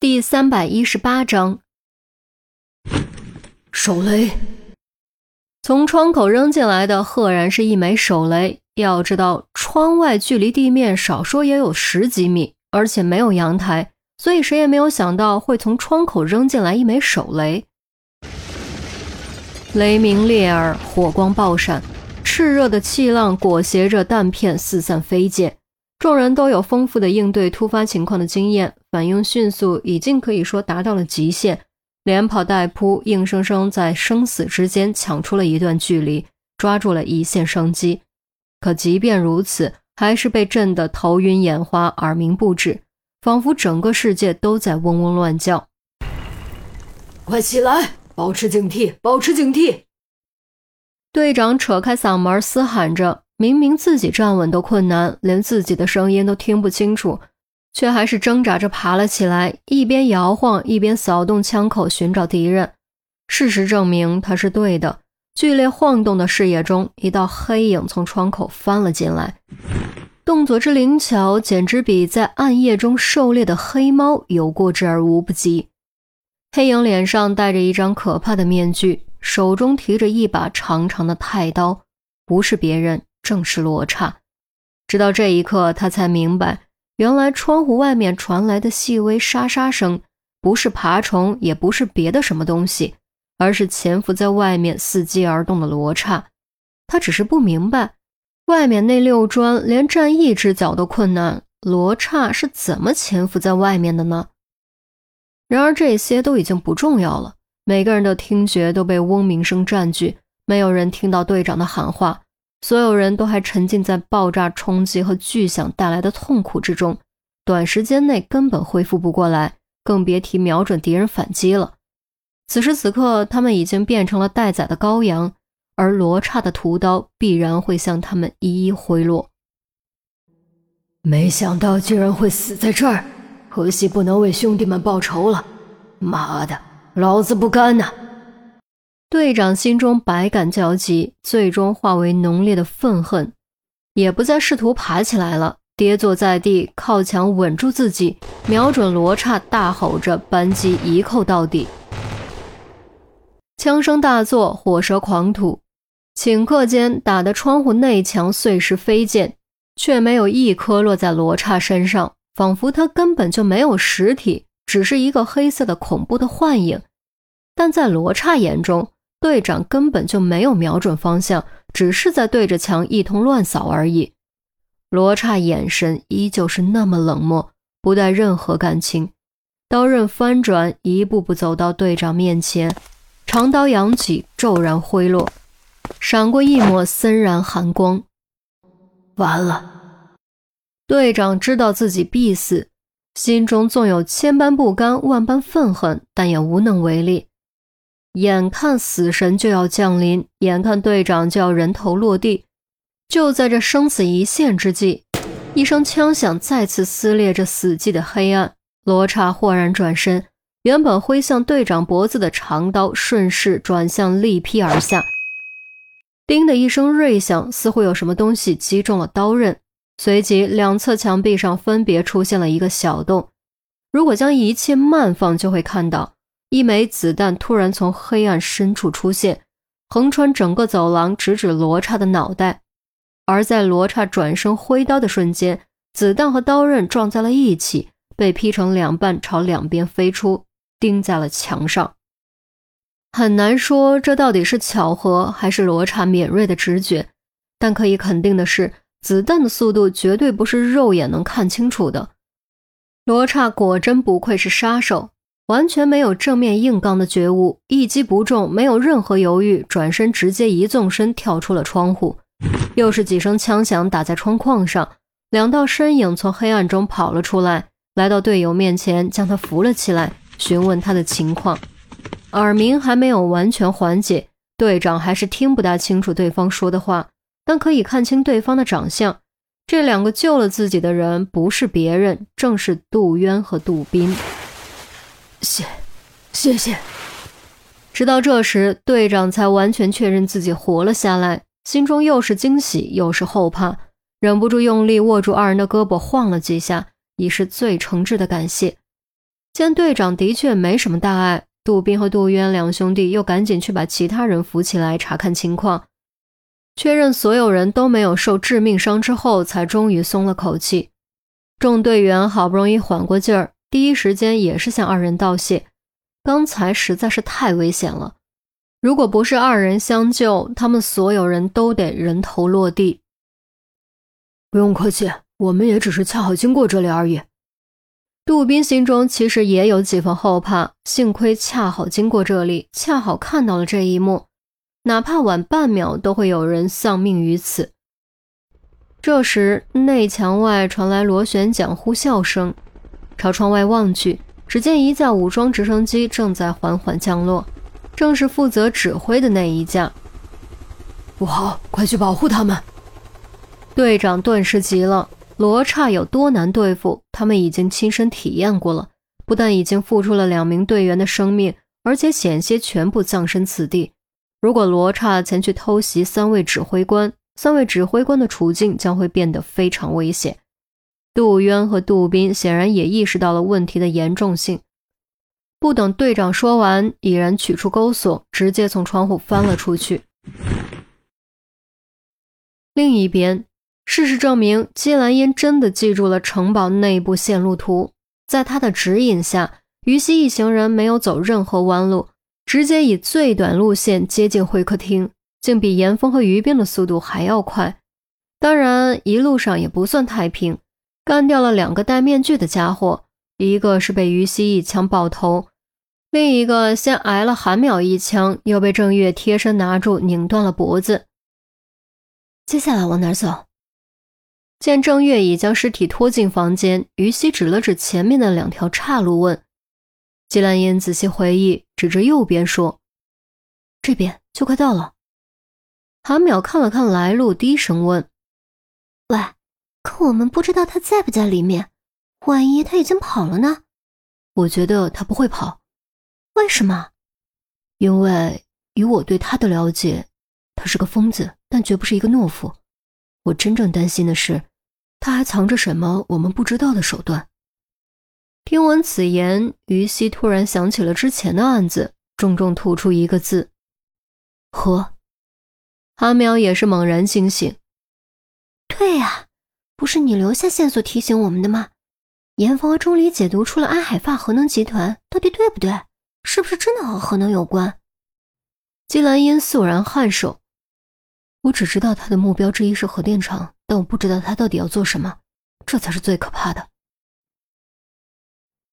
第三百一十八章，手雷。从窗口扔进来的，赫然是一枚手雷。要知道，窗外距离地面少说也有十几米，而且没有阳台，所以谁也没有想到会从窗口扔进来一枚手雷。雷鸣烈耳，火光爆闪，炽热的气浪裹挟着弹片四散飞溅。众人都有丰富的应对突发情况的经验，反应迅速，已经可以说达到了极限。连跑带扑，硬生生在生死之间抢出了一段距离，抓住了一线生机。可即便如此，还是被震得头晕眼花、耳鸣不止，仿佛整个世界都在嗡嗡乱叫。快起来，保持警惕，保持警惕！队长扯开嗓门嘶喊着。明明自己站稳都困难，连自己的声音都听不清楚，却还是挣扎着爬了起来，一边摇晃一边扫动枪口寻找敌人。事实证明他是对的。剧烈晃动的视野中，一道黑影从窗口翻了进来，动作之灵巧，简直比在暗夜中狩猎的黑猫有过之而无不及。黑影脸上戴着一张可怕的面具，手中提着一把长长的太刀，不是别人。正是罗刹，直到这一刻，他才明白，原来窗户外面传来的细微沙沙声，不是爬虫，也不是别的什么东西，而是潜伏在外面伺机而动的罗刹。他只是不明白，外面那六砖连站一只脚都困难，罗刹是怎么潜伏在外面的呢？然而这些都已经不重要了，每个人的听觉都被嗡鸣声占据，没有人听到队长的喊话。所有人都还沉浸在爆炸冲击和巨响带来的痛苦之中，短时间内根本恢复不过来，更别提瞄准敌人反击了。此时此刻，他们已经变成了待宰的羔羊，而罗刹的屠刀必然会向他们一一挥落。没想到竟然会死在这儿，可惜不能为兄弟们报仇了。妈的，老子不干呐！队长心中百感交集，最终化为浓烈的愤恨，也不再试图爬起来了，跌坐在地，靠墙稳住自己，瞄准罗刹，大吼着扳机一扣到底。枪声大作，火舌狂吐，顷刻间打得窗户内墙碎石飞溅，却没有一颗落在罗刹身上，仿佛他根本就没有实体，只是一个黑色的恐怖的幻影。但在罗刹眼中，队长根本就没有瞄准方向，只是在对着墙一通乱扫而已。罗刹眼神依旧是那么冷漠，不带任何感情。刀刃翻转，一步步走到队长面前，长刀扬起，骤然挥落，闪过一抹森然寒光。完了，队长知道自己必死，心中纵有千般不甘、万般愤恨，但也无能为力。眼看死神就要降临，眼看队长就要人头落地，就在这生死一线之际，一声枪响再次撕裂着死寂的黑暗。罗刹豁然转身，原本挥向队长脖子的长刀顺势转向，力劈而下。叮的一声锐响，似乎有什么东西击中了刀刃，随即两侧墙壁上分别出现了一个小洞。如果将一切慢放，就会看到。一枚子弹突然从黑暗深处出现，横穿整个走廊，直指罗刹的脑袋。而在罗刹转身挥刀的瞬间，子弹和刀刃撞在了一起，被劈成两半，朝两边飞出，钉在了墙上。很难说这到底是巧合还是罗刹敏锐的直觉，但可以肯定的是，子弹的速度绝对不是肉眼能看清楚的。罗刹果真不愧是杀手。完全没有正面硬刚的觉悟，一击不中，没有任何犹豫，转身直接一纵身跳出了窗户。又是几声枪响打在窗框上，两道身影从黑暗中跑了出来，来到队友面前，将他扶了起来，询问他的情况。耳鸣还没有完全缓解，队长还是听不大清楚对方说的话，但可以看清对方的长相。这两个救了自己的人不是别人，正是杜渊和杜宾。谢，谢谢。直到这时，队长才完全确认自己活了下来，心中又是惊喜又是后怕，忍不住用力握住二人的胳膊晃了几下，已是最诚挚的感谢。见队长的确没什么大碍，杜宾和杜渊两兄弟又赶紧去把其他人扶起来查看情况，确认所有人都没有受致命伤之后，才终于松了口气。众队员好不容易缓过劲儿，第一时间也是向二人道谢，刚才实在是太危险了，如果不是二人相救，他们所有人都得人头落地。不用客气，我们也只是恰好经过这里而已。杜宾心中其实也有几分后怕，幸亏恰好经过这里，恰好看到了这一幕，哪怕晚半秒都会有人丧命于此。这时，内墙外传来螺旋桨呼啸声，朝窗外望去，只见一架武装直升机正在缓缓降落，正是负责指挥的那一架。不好，快去保护他们！队长顿时急了。罗刹有多难对付，他们已经亲身体验过了。不但已经付出了两名队员的生命，而且险些全部葬身此地。如果罗刹前去偷袭三位指挥官，三位指挥官的处境将会变得非常危险。杜渊和杜宾显然也意识到了问题的严重性，不等队长说完，已然取出钩索，直接从窗户翻了出去。另一边。事实证明，姬兰英真的记住了城堡内部线路图。在他的指引下，于西一行人没有走任何弯路，直接以最短路线接近会客厅，竟比严峰和于冰的速度还要快。当然，一路上也不算太平，干掉了两个戴面具的家伙，一个是被于西一枪爆头，另一个先挨了韩淼一枪，又被郑月贴身拿住，拧断了脖子。接下来往哪走？见郑月已将尸体拖进房间，于西指了指前面的两条岔路，问：“季兰英仔细回忆，指着右边说：‘这边就快到了。’韩淼看了看来路，低声问：‘喂，可我们不知道他在不在里面，万一他已经跑了呢？’我觉得他不会跑。为什么？因为以我对他的了解，他是个疯子，但绝不是一个懦夫。我真正担心的是。”他还藏着什么我们不知道的手段？听闻此言，于西突然想起了之前的案子，重重吐出一个字：“和。”阿苗也是猛然惊醒：“对呀，不是你留下线索提醒我们的吗？严峰和钟离解读出了安海发核能集团，到底对不对？是不是真的和核能有关？”季兰英肃然颔首：“我只知道他的目标之一是核电厂。”但我不知道他到底要做什么，这才是最可怕的。